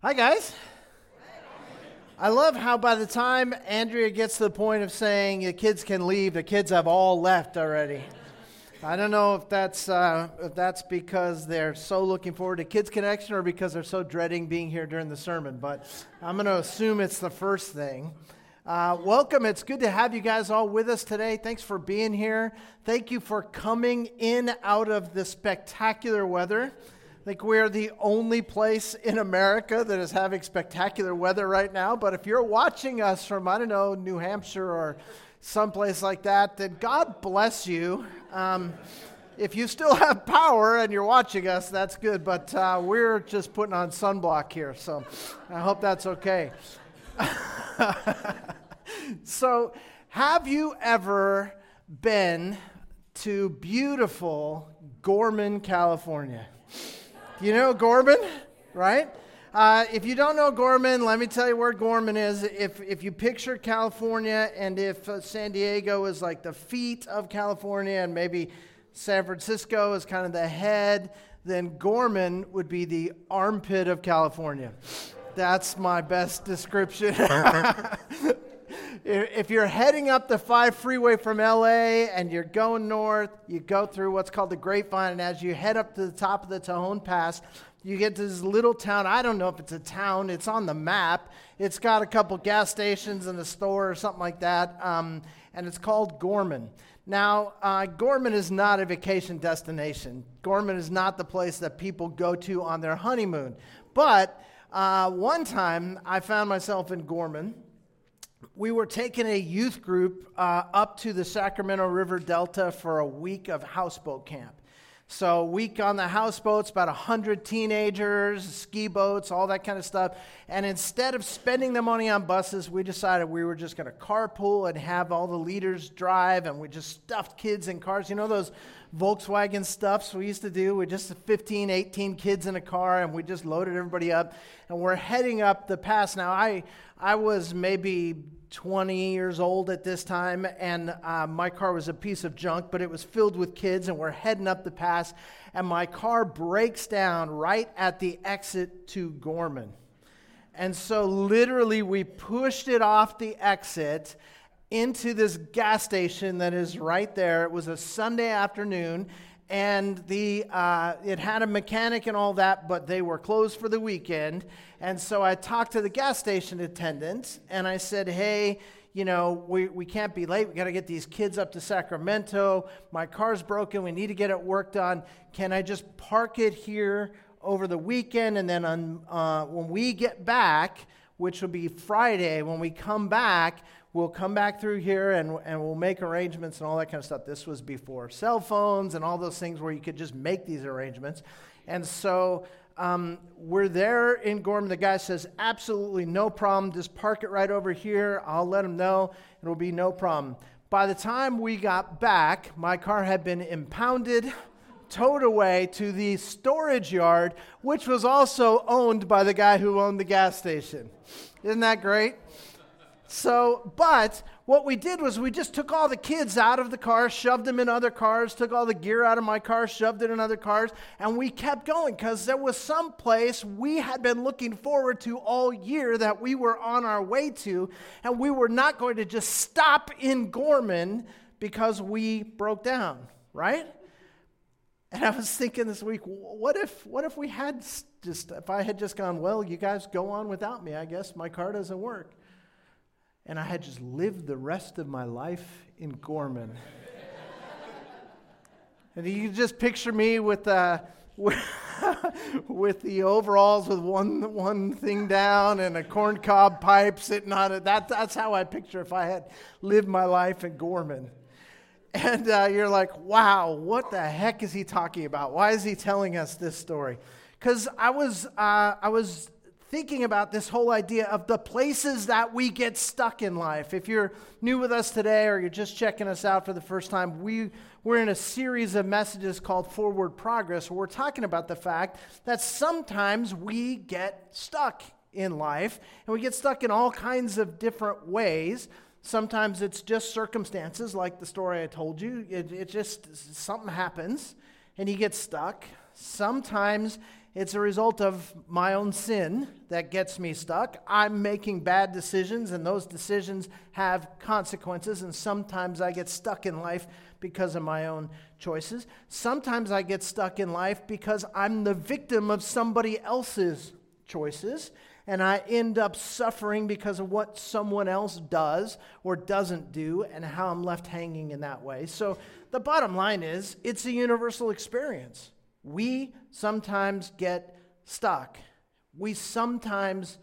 Hi, guys. I love how by the time Andrea gets to the point of saying the kids can leave, the kids have all left already. I don't know if that's, uh, if that's because they're so looking forward to Kids Connection or because they're so dreading being here during the sermon, but I'm going to assume it's the first thing. Uh, welcome. It's good to have you guys all with us today. Thanks for being here. Thank you for coming in out of the spectacular weather. Think we're the only place in America that is having spectacular weather right now. But if you're watching us from, I don't know, New Hampshire or someplace like that, then God bless you. Um, if you still have power and you're watching us, that's good. But uh, we're just putting on sunblock here, so I hope that's okay. so, have you ever been to beautiful Gorman, California? You know Gorman, right? Uh, if you don't know Gorman, let me tell you where Gorman is. If, if you picture California and if uh, San Diego is like the feet of California and maybe San Francisco is kind of the head, then Gorman would be the armpit of California. That's my best description. if you're heading up the 5 freeway from LA and you're going north, you go through what's called the Grapevine. And as you head up to the top of the Tejon Pass, you get to this little town. I don't know if it's a town, it's on the map. It's got a couple gas stations and a store or something like that. Um, and it's called Gorman. Now, uh, Gorman is not a vacation destination. Gorman is not the place that people go to on their honeymoon. But uh, one time I found myself in Gorman we were taking a youth group uh, up to the Sacramento River Delta for a week of houseboat camp. So, week on the houseboats, about 100 teenagers, ski boats, all that kind of stuff. And instead of spending the money on buses, we decided we were just going to carpool and have all the leaders drive, and we just stuffed kids in cars. You know those Volkswagen stuffs we used to do? We just 15, 18 kids in a car, and we just loaded everybody up. And we're heading up the pass. Now, I, I was maybe 20 years old at this time, and uh, my car was a piece of junk, but it was filled with kids, and we're heading up the pass, and my car breaks down right at the exit to Gorman. And so, literally, we pushed it off the exit into this gas station that is right there. It was a Sunday afternoon, and the, uh, it had a mechanic and all that, but they were closed for the weekend. And so I talked to the gas station attendant and I said, hey, you know, we, we can't be late. We got to get these kids up to Sacramento. My car's broken. We need to get it worked on. Can I just park it here over the weekend? And then on, uh, when we get back, which will be Friday, when we come back, we'll come back through here and, and we'll make arrangements and all that kind of stuff. This was before cell phones and all those things where you could just make these arrangements. And so um, we're there in Gorman. The guy says, absolutely no problem. Just park it right over here. I'll let him know. It'll be no problem. By the time we got back, my car had been impounded, towed away to the storage yard, which was also owned by the guy who owned the gas station. Isn't that great? So, but what we did was we just took all the kids out of the car, shoved them in other cars, took all the gear out of my car, shoved it in other cars, and we kept going because there was some place we had been looking forward to all year that we were on our way to, and we were not going to just stop in Gorman because we broke down, right? And I was thinking this week, what if, what if we had just, if I had just gone, well, you guys go on without me, I guess my car doesn't work and I had just lived the rest of my life in Gorman. and you can just picture me with, uh, with the overalls with one, one thing down and a corncob pipe sitting on it. That, that's how I picture if I had lived my life in Gorman. And uh, you're like, wow, what the heck is he talking about? Why is he telling us this story? Because I was, uh, I was thinking about this whole idea of the places that we get stuck in life. If you're new with us today or you're just checking us out for the first time, we, we're in a series of messages called Forward Progress where we're talking about the fact that sometimes we get stuck in life and we get stuck in all kinds of different ways. Sometimes it's just circumstances, like the story I told you. It, it just, something happens and you get stuck. Sometimes it's a result of my own sin that gets me stuck. I'm making bad decisions, and those decisions have consequences. And sometimes I get stuck in life because of my own choices. Sometimes I get stuck in life because I'm the victim of somebody else's choices. And I end up suffering because of what someone else does or doesn't do, and how I'm left hanging in that way. So, the bottom line is it's a universal experience. We sometimes get stuck. We sometimes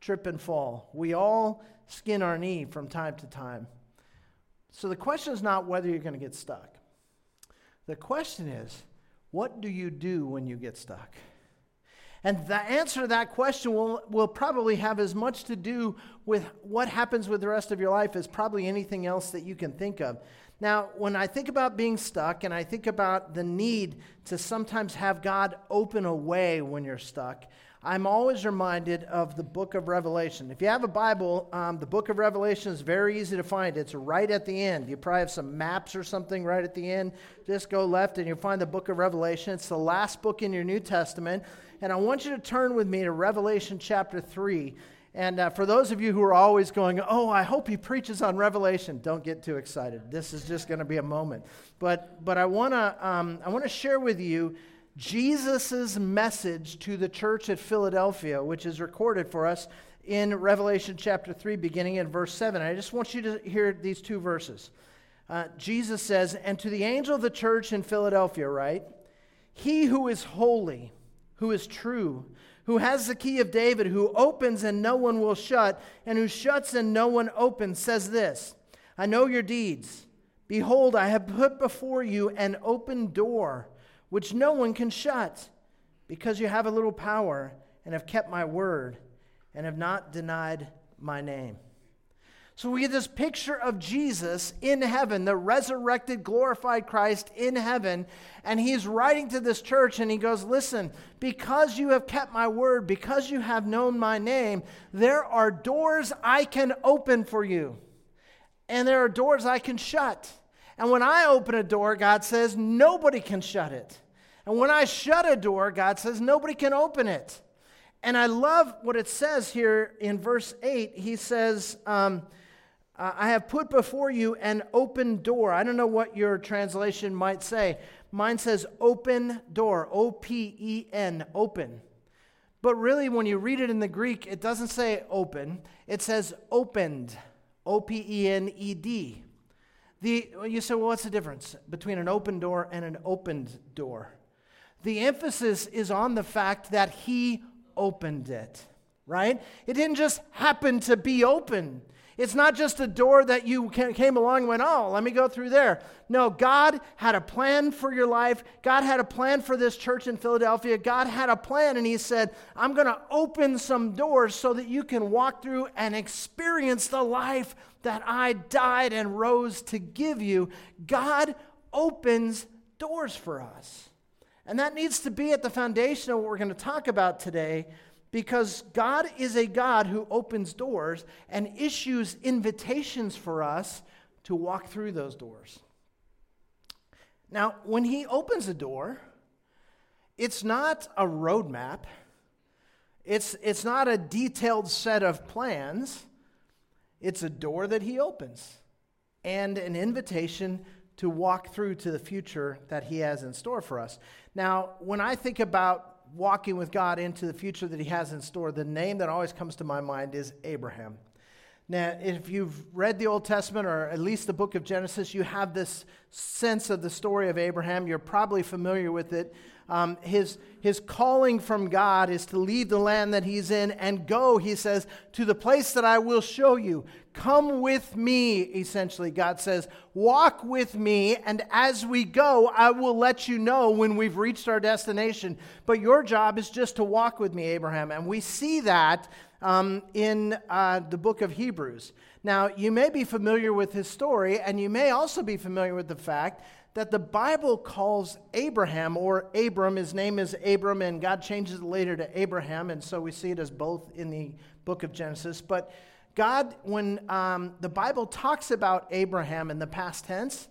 trip and fall. We all skin our knee from time to time. So the question is not whether you're going to get stuck. The question is, what do you do when you get stuck? And the answer to that question will, will probably have as much to do with what happens with the rest of your life as probably anything else that you can think of. Now, when I think about being stuck and I think about the need to sometimes have God open a way when you're stuck, I'm always reminded of the book of Revelation. If you have a Bible, um, the book of Revelation is very easy to find. It's right at the end. You probably have some maps or something right at the end. Just go left and you'll find the book of Revelation. It's the last book in your New Testament. And I want you to turn with me to Revelation chapter 3. And uh, for those of you who are always going, oh, I hope he preaches on Revelation, don't get too excited. This is just going to be a moment. But, but I want to um, I wanna share with you Jesus' message to the church at Philadelphia, which is recorded for us in Revelation chapter 3, beginning in verse 7. I just want you to hear these two verses. Uh, Jesus says, And to the angel of the church in Philadelphia, right? He who is holy, who is true, who has the key of David, who opens and no one will shut, and who shuts and no one opens, says this I know your deeds. Behold, I have put before you an open door, which no one can shut, because you have a little power and have kept my word and have not denied my name. So we get this picture of Jesus in heaven, the resurrected, glorified Christ in heaven. And he's writing to this church and he goes, Listen, because you have kept my word, because you have known my name, there are doors I can open for you. And there are doors I can shut. And when I open a door, God says, nobody can shut it. And when I shut a door, God says, nobody can open it. And I love what it says here in verse 8. He says, um, uh, I have put before you an open door. I don't know what your translation might say. Mine says open door, O P E N, open. But really, when you read it in the Greek, it doesn't say open, it says opened, O P E N E D. You say, well, what's the difference between an open door and an opened door? The emphasis is on the fact that he opened it, right? It didn't just happen to be open. It's not just a door that you came along and went, oh, let me go through there. No, God had a plan for your life. God had a plan for this church in Philadelphia. God had a plan, and He said, I'm going to open some doors so that you can walk through and experience the life that I died and rose to give you. God opens doors for us. And that needs to be at the foundation of what we're going to talk about today because God is a God who opens doors and issues invitations for us to walk through those doors. Now, when He opens a door, it's not a roadmap, it's, it's not a detailed set of plans. It's a door that He opens and an invitation to walk through to the future that He has in store for us. Now, when I think about walking with God into the future that He has in store, the name that always comes to my mind is Abraham. Now, if you've read the Old Testament or at least the book of Genesis, you have this sense of the story of Abraham. You're probably familiar with it. Um, his, his calling from God is to leave the land that he's in and go, he says, to the place that I will show you. Come with me, essentially, God says. Walk with me, and as we go, I will let you know when we've reached our destination. But your job is just to walk with me, Abraham. And we see that um, in uh, the book of Hebrews. Now, you may be familiar with his story, and you may also be familiar with the fact that the Bible calls Abraham, or Abram, his name is Abram, and God changes it later to Abraham, and so we see it as both in the book of Genesis. But God, when um, the Bible talks about Abraham in the past tense,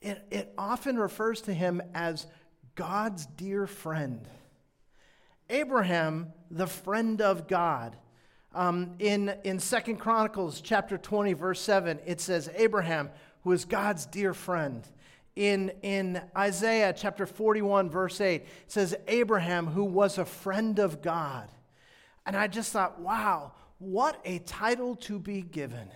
it, it often refers to him as God's dear friend. Abraham, the friend of God. Um, in, in 2 Chronicles chapter 20, verse 7, it says, Abraham, who is God's dear friend. In, in Isaiah chapter 41, verse 8, it says, Abraham, who was a friend of God. And I just thought, wow, what a title to be given.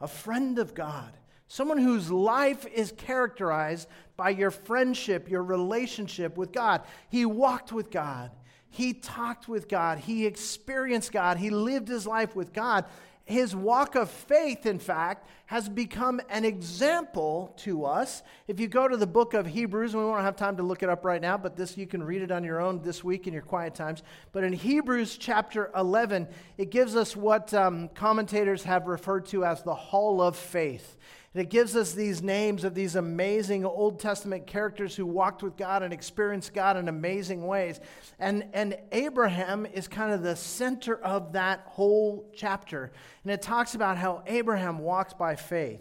A friend of God. Someone whose life is characterized by your friendship, your relationship with God. He walked with God. He talked with God. He experienced God. He lived his life with God. His walk of faith, in fact, has become an example to us. If you go to the book of Hebrews, we won't have time to look it up right now, but this you can read it on your own this week in your quiet times. But in Hebrews chapter 11, it gives us what um, commentators have referred to as the hall of faith. And it gives us these names of these amazing Old Testament characters who walked with God and experienced God in amazing ways. And, and Abraham is kind of the center of that whole chapter. And it talks about how Abraham walks by faith.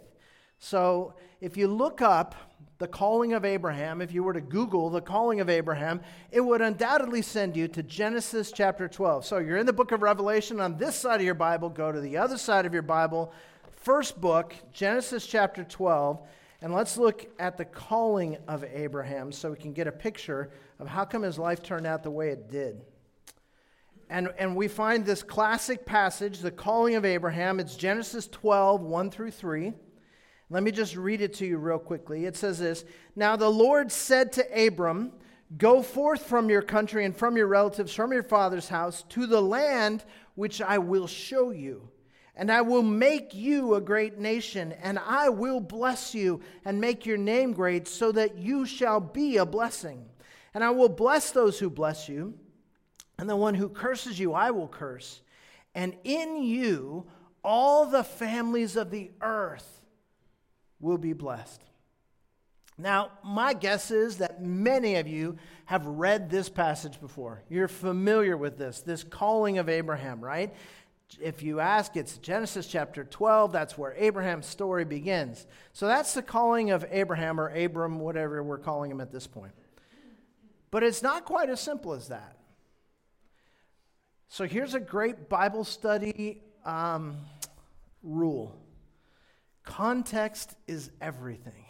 So if you look up the calling of Abraham, if you were to Google the calling of Abraham, it would undoubtedly send you to Genesis chapter 12. So you're in the book of Revelation on this side of your Bible, go to the other side of your Bible first book, Genesis chapter 12, and let's look at the calling of Abraham so we can get a picture of how come his life turned out the way it did. And, and we find this classic passage, the calling of Abraham. It's Genesis 12, 1 through 3. Let me just read it to you real quickly. It says this Now the Lord said to Abram, Go forth from your country and from your relatives, from your father's house, to the land which I will show you. And I will make you a great nation, and I will bless you and make your name great, so that you shall be a blessing. And I will bless those who bless you, and the one who curses you I will curse. And in you all the families of the earth will be blessed. Now, my guess is that many of you have read this passage before. You're familiar with this, this calling of Abraham, right? If you ask, it's Genesis chapter 12. That's where Abraham's story begins. So that's the calling of Abraham or Abram, whatever we're calling him at this point. But it's not quite as simple as that. So here's a great Bible study um, rule context is everything.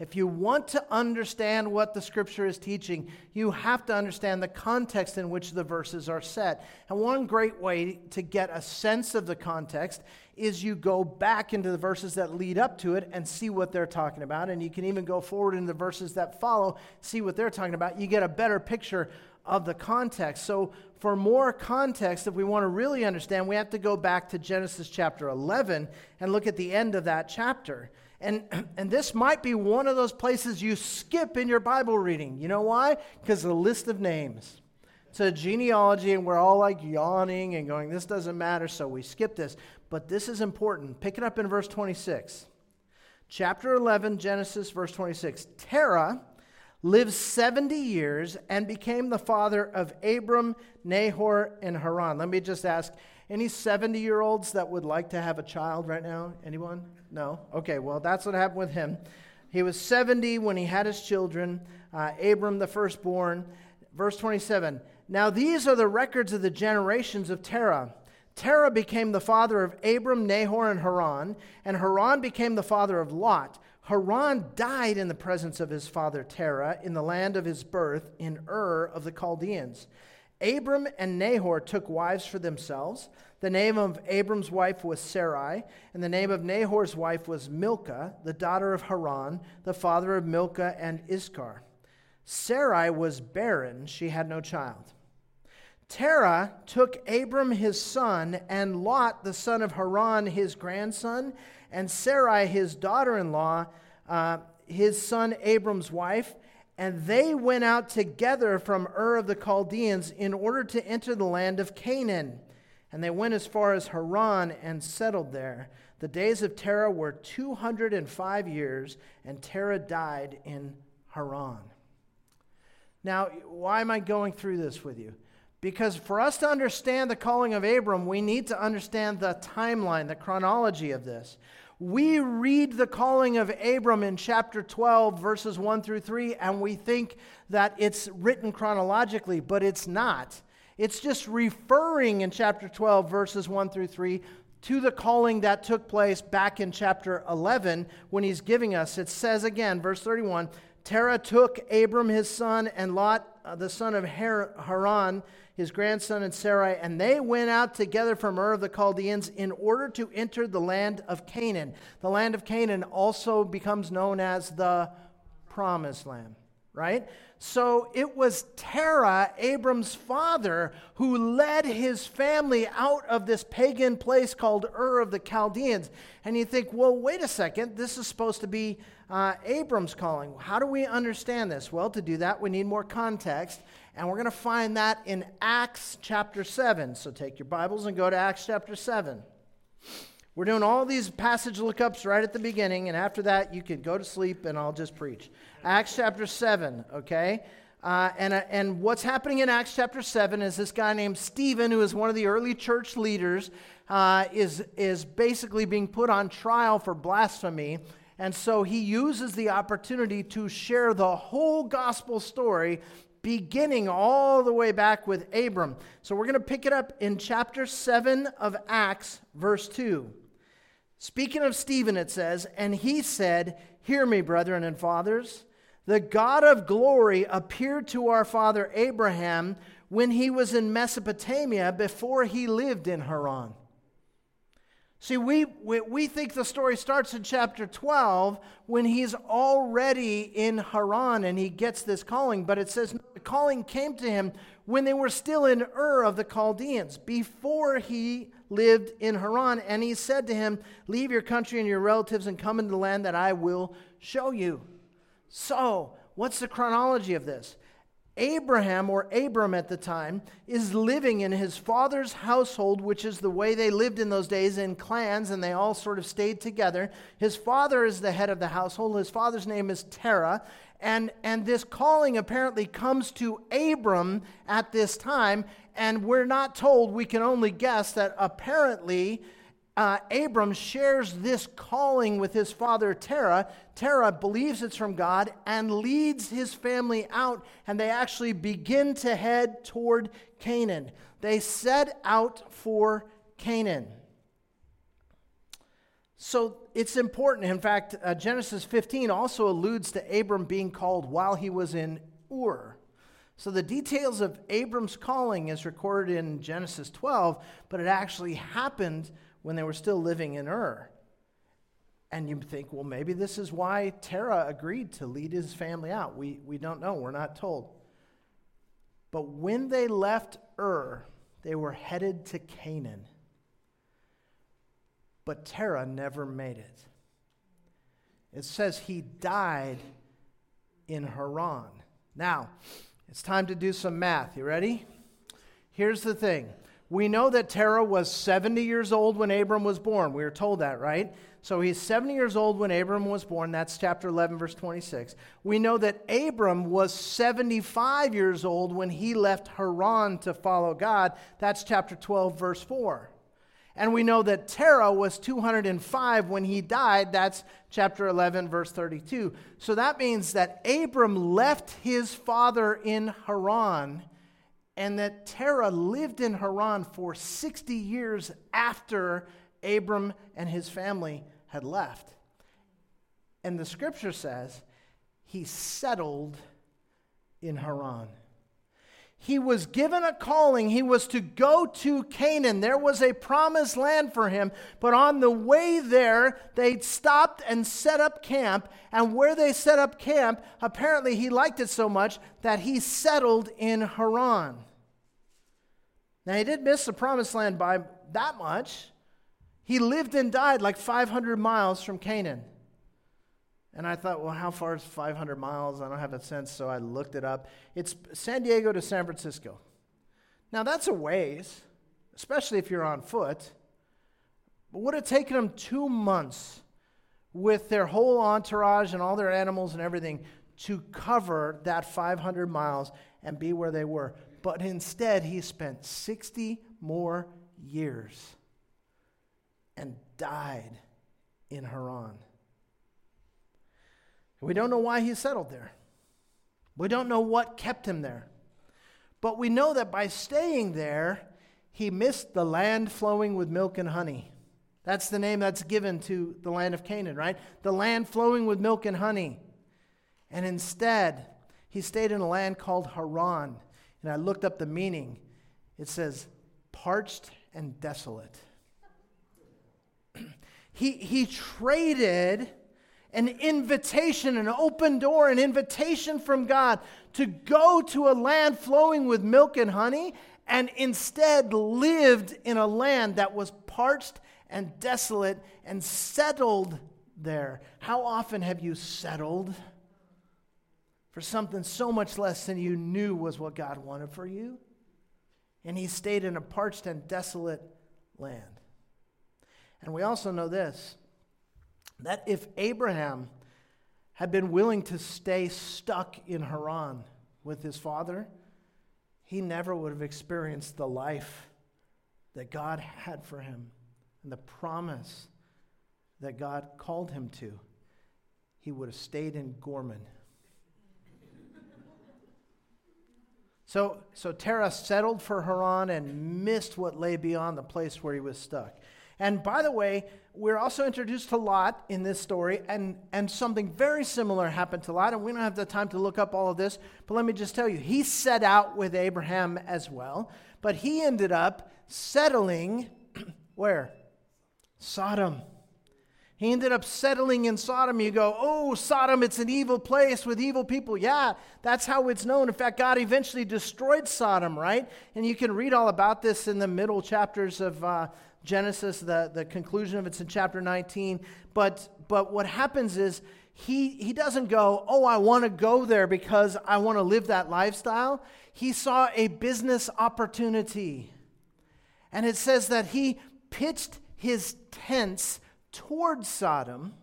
If you want to understand what the scripture is teaching, you have to understand the context in which the verses are set. And one great way to get a sense of the context is you go back into the verses that lead up to it and see what they're talking about. And you can even go forward in the verses that follow, see what they're talking about. You get a better picture of the context. So, for more context, if we want to really understand, we have to go back to Genesis chapter 11 and look at the end of that chapter. And, and this might be one of those places you skip in your Bible reading. You know why? Because the list of names. It's a genealogy, and we're all like yawning and going, this doesn't matter, so we skip this. But this is important. Pick it up in verse 26. Chapter 11, Genesis, verse 26. Terah lived 70 years and became the father of Abram, Nahor, and Haran. Let me just ask any 70 year olds that would like to have a child right now? Anyone? No? Okay, well, that's what happened with him. He was 70 when he had his children, uh, Abram the firstborn. Verse 27 Now these are the records of the generations of Terah. Terah became the father of Abram, Nahor, and Haran, and Haran became the father of Lot. Haran died in the presence of his father Terah in the land of his birth in Ur of the Chaldeans. Abram and Nahor took wives for themselves. The name of Abram's wife was Sarai, and the name of Nahor's wife was Milcah, the daughter of Haran, the father of Milcah and Iscah. Sarai was barren, she had no child. Terah took Abram his son, and Lot the son of Haran his grandson, and Sarai his daughter in law, uh, his son Abram's wife, and they went out together from Ur of the Chaldeans in order to enter the land of Canaan. And they went as far as Haran and settled there. The days of Terah were 205 years, and Terah died in Haran. Now, why am I going through this with you? Because for us to understand the calling of Abram, we need to understand the timeline, the chronology of this. We read the calling of Abram in chapter 12, verses 1 through 3, and we think that it's written chronologically, but it's not. It's just referring in chapter 12, verses 1 through 3, to the calling that took place back in chapter 11 when he's giving us. It says again, verse 31 Terah took Abram his son and Lot, uh, the son of Haran, his grandson and Sarai, and they went out together from Ur of the Chaldeans in order to enter the land of Canaan. The land of Canaan also becomes known as the promised land, right? So it was Terah, Abram's father, who led his family out of this pagan place called Ur of the Chaldeans. And you think, well, wait a second, this is supposed to be uh, Abram's calling. How do we understand this? Well, to do that, we need more context. And we're going to find that in Acts chapter 7. So take your Bibles and go to Acts chapter 7. We're doing all these passage lookups right at the beginning, and after that, you can go to sleep and I'll just preach. Acts chapter 7, okay? Uh, and, uh, and what's happening in Acts chapter 7 is this guy named Stephen, who is one of the early church leaders, uh, is, is basically being put on trial for blasphemy. And so he uses the opportunity to share the whole gospel story beginning all the way back with Abram. So we're going to pick it up in chapter 7 of Acts, verse 2. Speaking of Stephen, it says, And he said, Hear me, brethren and fathers. The God of glory appeared to our father Abraham when he was in Mesopotamia before he lived in Haran. See, we, we, we, think the story starts in chapter 12 when he's already in Haran and he gets this calling, but it says the calling came to him when they were still in Ur of the Chaldeans, before he lived in Haran. And he said to him, Leave your country and your relatives and come into the land that I will show you. So, what's the chronology of this? Abraham, or Abram at the time, is living in his father's household, which is the way they lived in those days in clans, and they all sort of stayed together. His father is the head of the household. His father's name is Terah. And, and this calling apparently comes to Abram at this time, and we're not told, we can only guess that apparently uh, Abram shares this calling with his father Terah. Terah believes it's from God and leads his family out, and they actually begin to head toward Canaan. They set out for Canaan. So it's important. In fact, uh, Genesis 15 also alludes to Abram being called while he was in Ur. So the details of Abram's calling is recorded in Genesis 12, but it actually happened when they were still living in Ur. And you think, well, maybe this is why Terah agreed to lead his family out. We, we don't know. We're not told. But when they left Ur, they were headed to Canaan. But Terah never made it. It says he died in Haran. Now, it's time to do some math. You ready? Here's the thing we know that Terah was 70 years old when Abram was born. We were told that, right? So he's 70 years old when Abram was born. That's chapter 11, verse 26. We know that Abram was 75 years old when he left Haran to follow God. That's chapter 12, verse 4. And we know that Terah was 205 when he died. That's chapter 11, verse 32. So that means that Abram left his father in Haran and that Terah lived in Haran for 60 years after Abram and his family had left. And the scripture says he settled in Haran. He was given a calling. He was to go to Canaan. There was a promised land for him. But on the way there, they stopped and set up camp. And where they set up camp, apparently he liked it so much that he settled in Haran. Now, he did miss the promised land by that much. He lived and died like 500 miles from Canaan. And I thought, well, how far is 500 miles? I don't have a sense, so I looked it up. It's San Diego to San Francisco. Now, that's a ways, especially if you're on foot. But would have taken them two months with their whole entourage and all their animals and everything to cover that 500 miles and be where they were. But instead, he spent 60 more years and died in Haran. We don't know why he settled there. We don't know what kept him there. But we know that by staying there, he missed the land flowing with milk and honey. That's the name that's given to the land of Canaan, right? The land flowing with milk and honey. And instead, he stayed in a land called Haran. And I looked up the meaning. It says, parched and desolate. he, he traded an invitation, an open door, an invitation from God to go to a land flowing with milk and honey, and instead lived in a land that was parched and desolate and settled there. How often have you settled for something so much less than you knew was what God wanted for you? And he stayed in a parched and desolate land. And we also know this that if Abraham had been willing to stay stuck in Haran with his father, he never would have experienced the life that God had for him and the promise that God called him to. He would have stayed in Gorman. So, so Terah settled for Haran and missed what lay beyond the place where he was stuck. And by the way, we're also introduced to Lot in this story, and, and something very similar happened to Lot. And we don't have the time to look up all of this, but let me just tell you, he set out with Abraham as well, but he ended up settling where? Sodom. He ended up settling in Sodom. You go, oh, Sodom, it's an evil place with evil people. Yeah, that's how it's known. In fact, God eventually destroyed Sodom, right? And you can read all about this in the middle chapters of uh, Genesis. The, the conclusion of it's in chapter 19. But, but what happens is he, he doesn't go, oh, I want to go there because I want to live that lifestyle. He saw a business opportunity. And it says that he pitched his tents towards Sodom.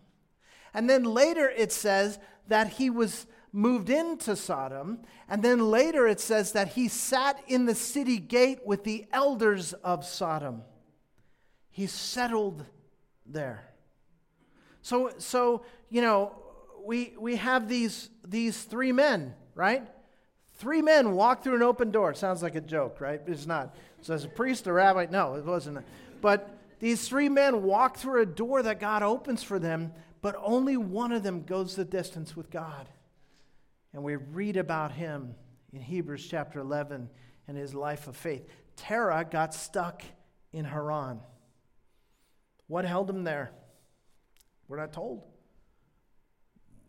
And then later it says that he was moved into Sodom. And then later it says that he sat in the city gate with the elders of Sodom. He settled there. So, so you know, we, we have these, these three men, right? Three men walk through an open door. Sounds like a joke, right? It's not. So as a priest a rabbi, no, it wasn't. But these three men walk through a door that God opens for them, but only one of them goes the distance with God. And we read about him in Hebrews chapter 11 and his life of faith. Terah got stuck in Haran. What held him there? We're not told.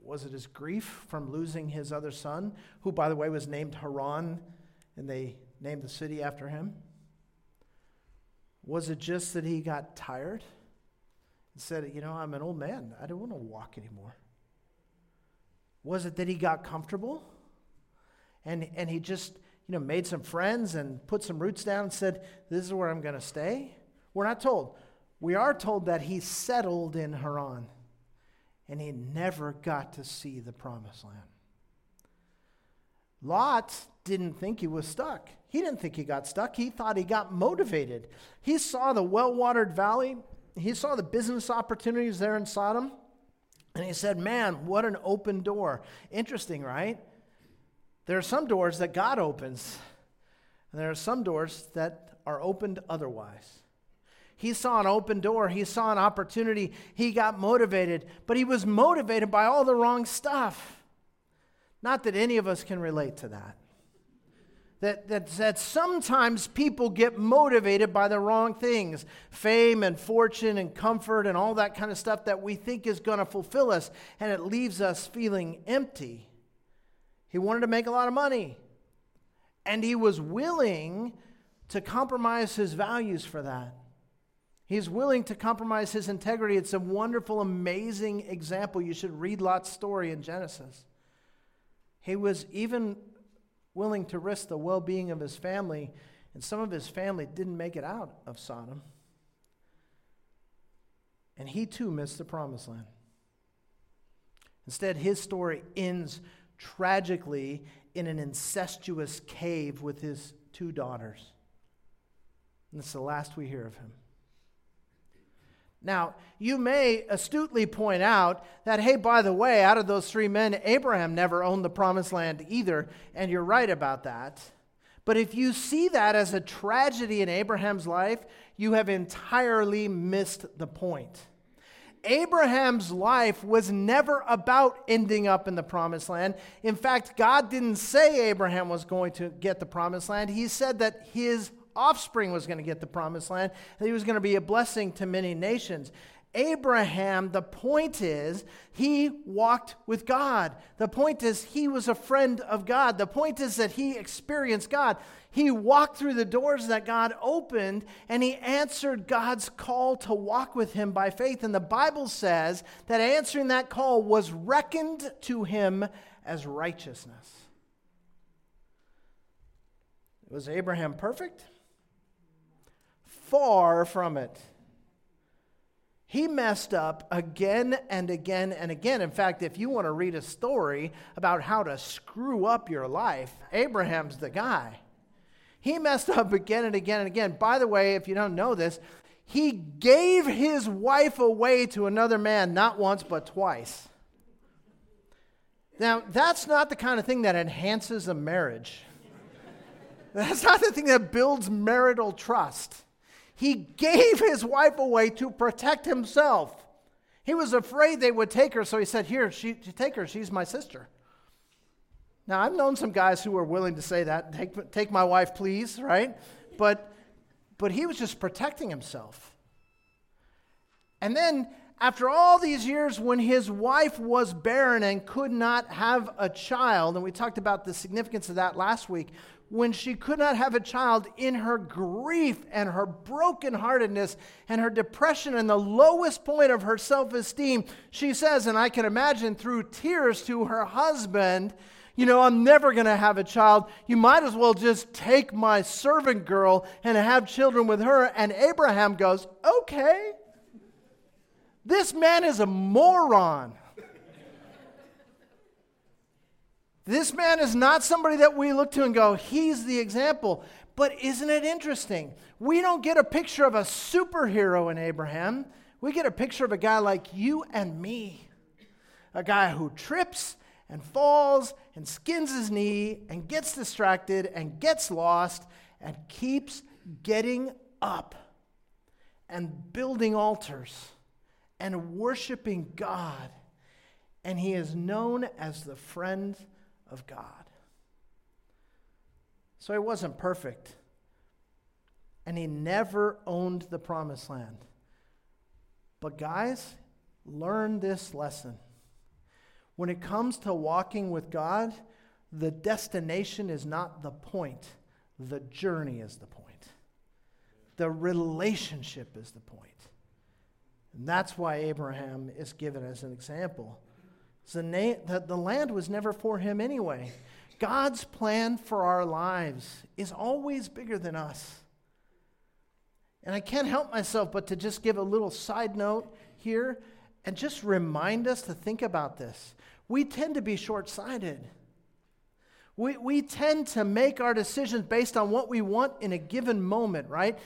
Was it his grief from losing his other son, who, by the way, was named Haran, and they named the city after him? Was it just that he got tired and said, You know, I'm an old man. I don't want to walk anymore? Was it that he got comfortable and, and he just, you know, made some friends and put some roots down and said, This is where I'm going to stay? We're not told. We are told that he settled in Haran and he never got to see the promised land. Lot didn't think he was stuck. He didn't think he got stuck. He thought he got motivated. He saw the well watered valley, he saw the business opportunities there in Sodom, and he said, Man, what an open door. Interesting, right? There are some doors that God opens, and there are some doors that are opened otherwise. He saw an open door, he saw an opportunity, he got motivated, but he was motivated by all the wrong stuff. Not that any of us can relate to that. That, that, that sometimes people get motivated by the wrong things fame and fortune and comfort and all that kind of stuff that we think is going to fulfill us, and it leaves us feeling empty. He wanted to make a lot of money, and he was willing to compromise his values for that. He's willing to compromise his integrity. It's a wonderful, amazing example. You should read Lot's story in Genesis. He was even willing to risk the well being of his family, and some of his family didn't make it out of Sodom. And he too missed the promised land. Instead, his story ends tragically in an incestuous cave with his two daughters. And it's the last we hear of him. Now, you may astutely point out that, hey, by the way, out of those three men, Abraham never owned the promised land either, and you're right about that. But if you see that as a tragedy in Abraham's life, you have entirely missed the point. Abraham's life was never about ending up in the promised land. In fact, God didn't say Abraham was going to get the promised land. He said that his offspring was going to get the promised land, that he was going to be a blessing to many nations. Abraham, the point is, he walked with God. The point is, he was a friend of God. The point is that he experienced God. He walked through the doors that God opened and he answered God's call to walk with him by faith. And the Bible says that answering that call was reckoned to him as righteousness. Was Abraham perfect? Far from it. He messed up again and again and again. In fact, if you want to read a story about how to screw up your life, Abraham's the guy. He messed up again and again and again. By the way, if you don't know this, he gave his wife away to another man not once but twice. Now, that's not the kind of thing that enhances a marriage. That's not the thing that builds marital trust. He gave his wife away to protect himself. He was afraid they would take her, so he said, Here, she, take her, she's my sister. Now, I've known some guys who were willing to say that, take, take my wife, please, right? But, but he was just protecting himself. And then, after all these years, when his wife was barren and could not have a child, and we talked about the significance of that last week, when she could not have a child in her grief and her brokenheartedness and her depression and the lowest point of her self esteem, she says, and I can imagine through tears to her husband, you know, I'm never going to have a child. You might as well just take my servant girl and have children with her. And Abraham goes, Okay. This man is a moron. This man is not somebody that we look to and go, he's the example. But isn't it interesting? We don't get a picture of a superhero in Abraham. We get a picture of a guy like you and me. A guy who trips and falls and skins his knee and gets distracted and gets lost and keeps getting up and building altars and worshiping God. And he is known as the friend of God. So he wasn't perfect. And he never owned the promised land. But, guys, learn this lesson. When it comes to walking with God, the destination is not the point, the journey is the point. The relationship is the point. And that's why Abraham is given as an example. The, the land was never for him anyway. God's plan for our lives is always bigger than us. And I can't help myself but to just give a little side note here and just remind us to think about this we tend to be short sighted. We, we tend to make our decisions based on what we want in a given moment, right?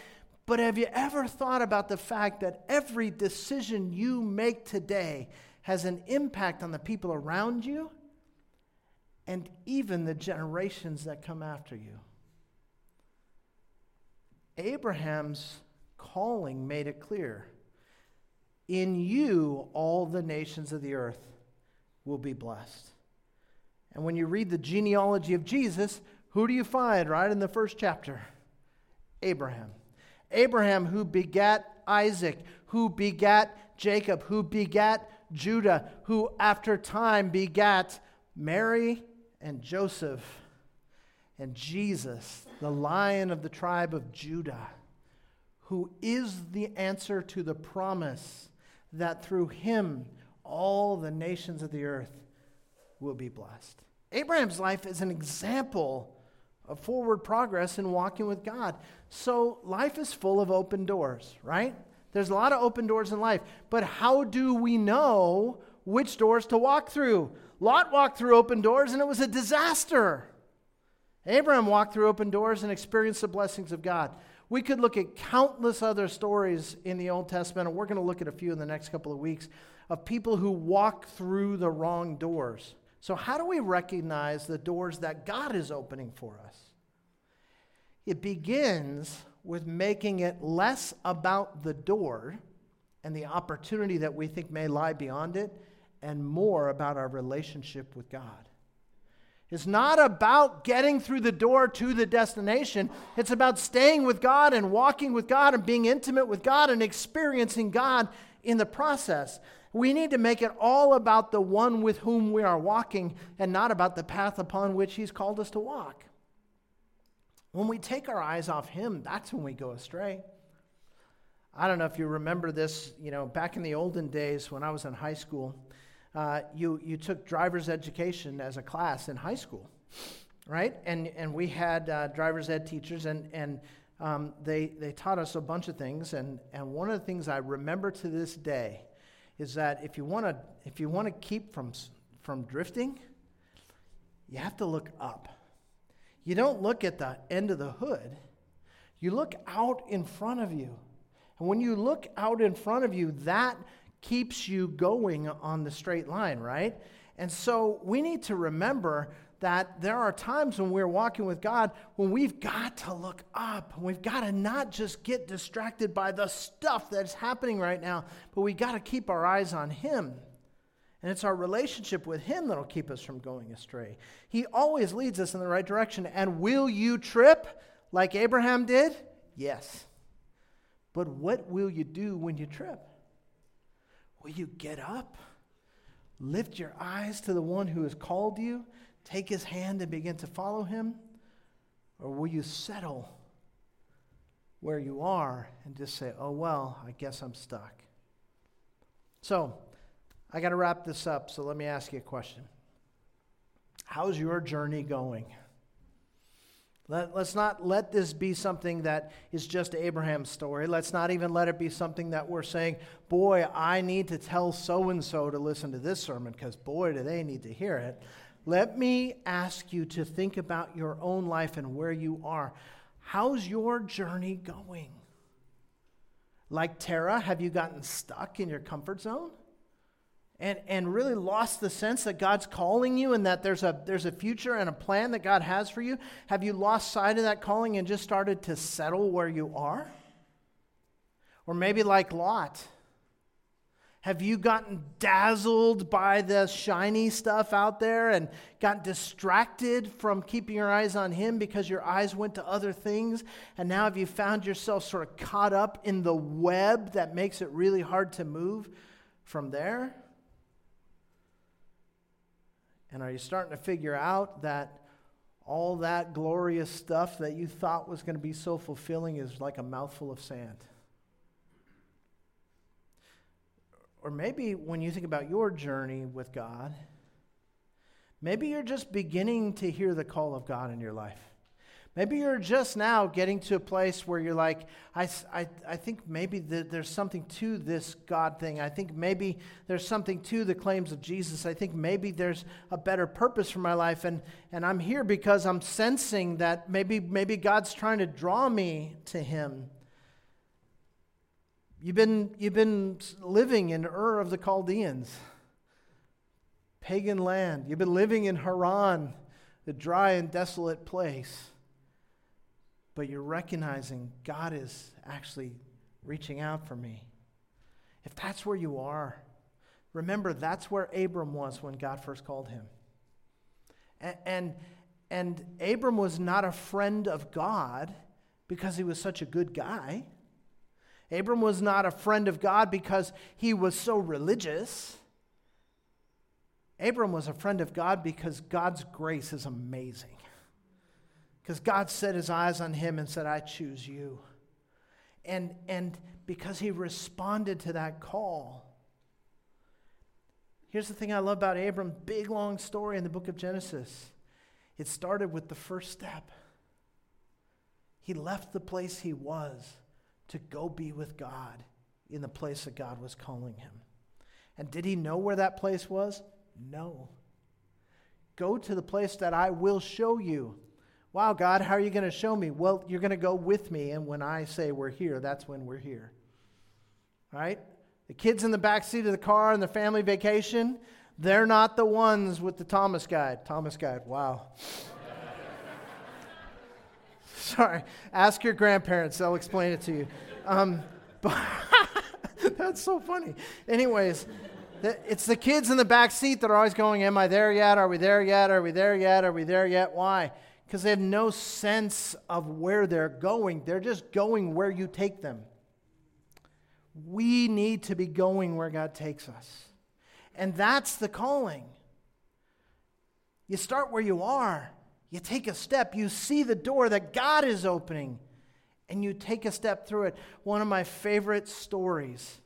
But have you ever thought about the fact that every decision you make today has an impact on the people around you and even the generations that come after you? Abraham's calling made it clear. In you, all the nations of the earth will be blessed. And when you read the genealogy of Jesus, who do you find right in the first chapter? Abraham. Abraham, who begat Isaac, who begat Jacob, who begat Judah, who after time begat Mary and Joseph and Jesus, the lion of the tribe of Judah, who is the answer to the promise that through him all the nations of the earth will be blessed. Abraham's life is an example of forward progress in walking with God. So life is full of open doors, right? There's a lot of open doors in life. But how do we know which doors to walk through? Lot walked through open doors and it was a disaster. Abraham walked through open doors and experienced the blessings of God. We could look at countless other stories in the Old Testament, and we're going to look at a few in the next couple of weeks of people who walk through the wrong doors. So, how do we recognize the doors that God is opening for us? It begins with making it less about the door and the opportunity that we think may lie beyond it, and more about our relationship with God. It's not about getting through the door to the destination. It's about staying with God and walking with God and being intimate with God and experiencing God in the process. We need to make it all about the one with whom we are walking and not about the path upon which He's called us to walk. When we take our eyes off Him, that's when we go astray. I don't know if you remember this, you know, back in the olden days when I was in high school, uh, you, you took driver's education as a class in high school, right? And, and we had uh, driver's ed teachers, and, and um, they, they taught us a bunch of things. And, and one of the things I remember to this day is that if you want to if you want to keep from, from drifting, you have to look up. You don't look at the end of the hood, you look out in front of you. And when you look out in front of you, that keeps you going on the straight line, right? And so we need to remember that there are times when we're walking with God when we've got to look up. We've got to not just get distracted by the stuff that's happening right now, but we got to keep our eyes on Him. And it's our relationship with Him that'll keep us from going astray. He always leads us in the right direction. And will you trip like Abraham did? Yes. But what will you do when you trip? Will you get up? Lift your eyes to the one who has called you, take his hand and begin to follow him? Or will you settle where you are and just say, oh, well, I guess I'm stuck? So, I got to wrap this up, so let me ask you a question. How's your journey going? Let, us not let this be something that is just Abraham's story. Let's not even let it be something that we're saying, boy, I need to tell so and so to listen to this sermon because, boy, do they need to hear it. Let me ask you to think about your own life and where you are. How's your journey going? Like Terah, have you gotten stuck in your comfort zone? And, and really lost the sense that God's calling you and that there's a, there's a future and a plan that God has for you? Have you lost sight of that calling and just started to settle where you are? Or maybe like Lot. Have you gotten dazzled by the shiny stuff out there and got distracted from keeping your eyes on Him because your eyes went to other things? And now have you found yourself sort of caught up in the web that makes it really hard to move from there? And are you starting to figure out that all that glorious stuff that you thought was going to be so fulfilling is like a mouthful of sand? Or maybe when you think about your journey with God, maybe you're just beginning to hear the call of God in your life. Maybe you're just now getting to a place where you're like, I, I, I think maybe the, there's something to this God thing. I think maybe there's something to the claims of Jesus. I think maybe there's a better purpose for my life. And, and I'm here because I'm sensing that maybe, maybe God's trying to draw me to Him. You've been, you've been living in Ur of the Chaldeans, pagan land. You've been living in Haran, the dry and desolate place but you're recognizing God is actually reaching out for me. If that's where you are, remember that's where Abram was when God first called him. And, and, and Abram was not a friend of God because he was such a good guy. Abram was not a friend of God because he was so religious. Abram was a friend of God because God's grace is amazing. Because God set his eyes on him and said, I choose you. And, and because he responded to that call. Here's the thing I love about Abram big, long story in the book of Genesis. It started with the first step. He left the place he was to go be with God in the place that God was calling him. And did he know where that place was? No. Go to the place that I will show you Wow, God, how are you going to show me? Well, you're going to go with me, and when I say we're here, that's when we're here. Right? The kids in the back seat of the car on the family vacation, they're not the ones with the Thomas guide. Thomas guide, wow. Sorry, ask your grandparents, they'll explain it to you. Um, but that's so funny. Anyways, it's the kids in the back seat that are always going, Am I there yet? Are we there yet? Are we there yet? Are we there yet? Why? Because they have no sense of where they're going. They're just going where you take them. We need to be going where God takes us. And that's the calling. You start where you are, you take a step, you see the door that God is opening, and you take a step through it. One of my favorite stories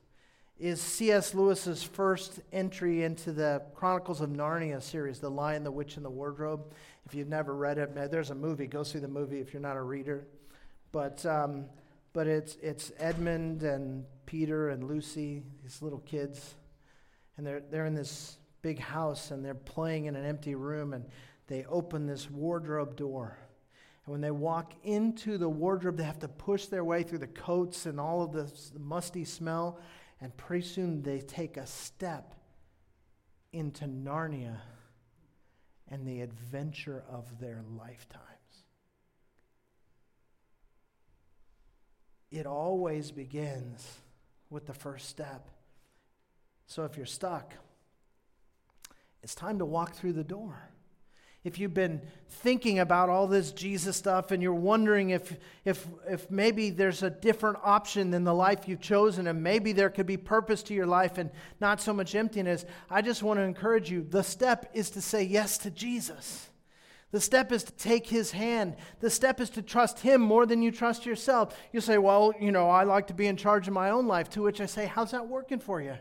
is C.S. Lewis's first entry into the Chronicles of Narnia series, The Lion, the Witch, and the Wardrobe. If you've never read it, there's a movie. Go see the movie if you're not a reader. But, um, but it's, it's Edmund and Peter and Lucy, these little kids. And they're, they're in this big house and they're playing in an empty room and they open this wardrobe door. And when they walk into the wardrobe, they have to push their way through the coats and all of the musty smell. And pretty soon they take a step into Narnia and the adventure of their lifetimes. It always begins with the first step. So if you're stuck, it's time to walk through the door if you've been thinking about all this Jesus stuff and you're wondering if, if, if maybe there's a different option than the life you've chosen and maybe there could be purpose to your life and not so much emptiness, I just want to encourage you. The step is to say yes to Jesus. The step is to take his hand. The step is to trust him more than you trust yourself. You say, Well, you know, I like to be in charge of my own life. To which I say, How's that working for you?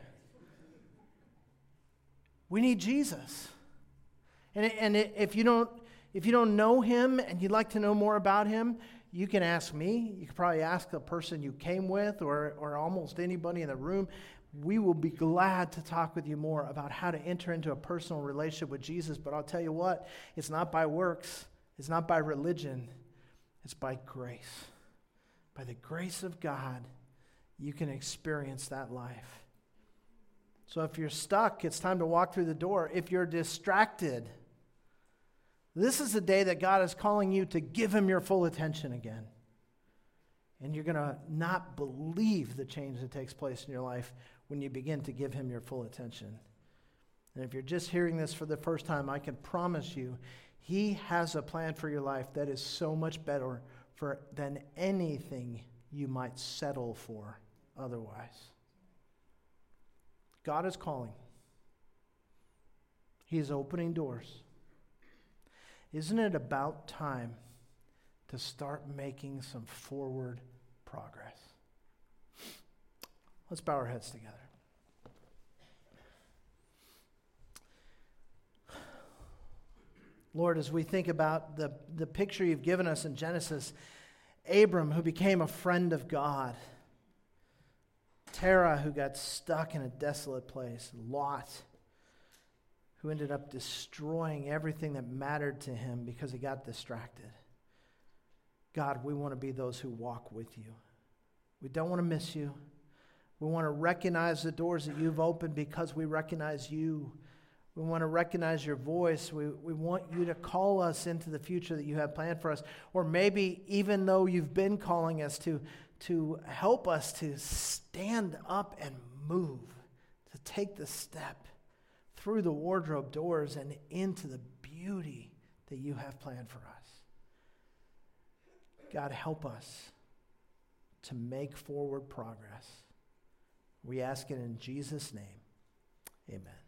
We need Jesus. And, and if, you don't, if you don't know him and you'd like to know more about him, you can ask me. You can probably ask the person you came with or, or almost anybody in the room. We will be glad to talk with you more about how to enter into a personal relationship with Jesus. But I'll tell you what, it's not by works, it's not by religion, it's by grace. By the grace of God, you can experience that life. So if you're stuck, it's time to walk through the door. If you're distracted, this is the day that God is calling you to give Him your full attention again. And you're going to not believe the change that takes place in your life when you begin to give Him your full attention. And if you're just hearing this for the first time, I can promise you, He has a plan for your life that is so much better for, than anything you might settle for otherwise. God is calling, He is opening doors. Isn't it about time to start making some forward progress? Let's bow our heads together. Lord, as we think about the, the picture you've given us in Genesis, Abram, who became a friend of God, Terah, who got stuck in a desolate place, Lot, who ended up destroying everything that mattered to him because he got distracted. God, we want to be those who walk with you. We don't want to miss you. We want to recognize the doors that you've opened because we recognize you. We want to recognize your voice. We, we want you to call us into the future that you have planned for us. Or maybe, even though you've been calling us to, to help us to stand up and move, to take the step through the wardrobe doors and into the beauty that you have planned for us. God, help us to make forward progress. We ask it in Jesus' name. Amen.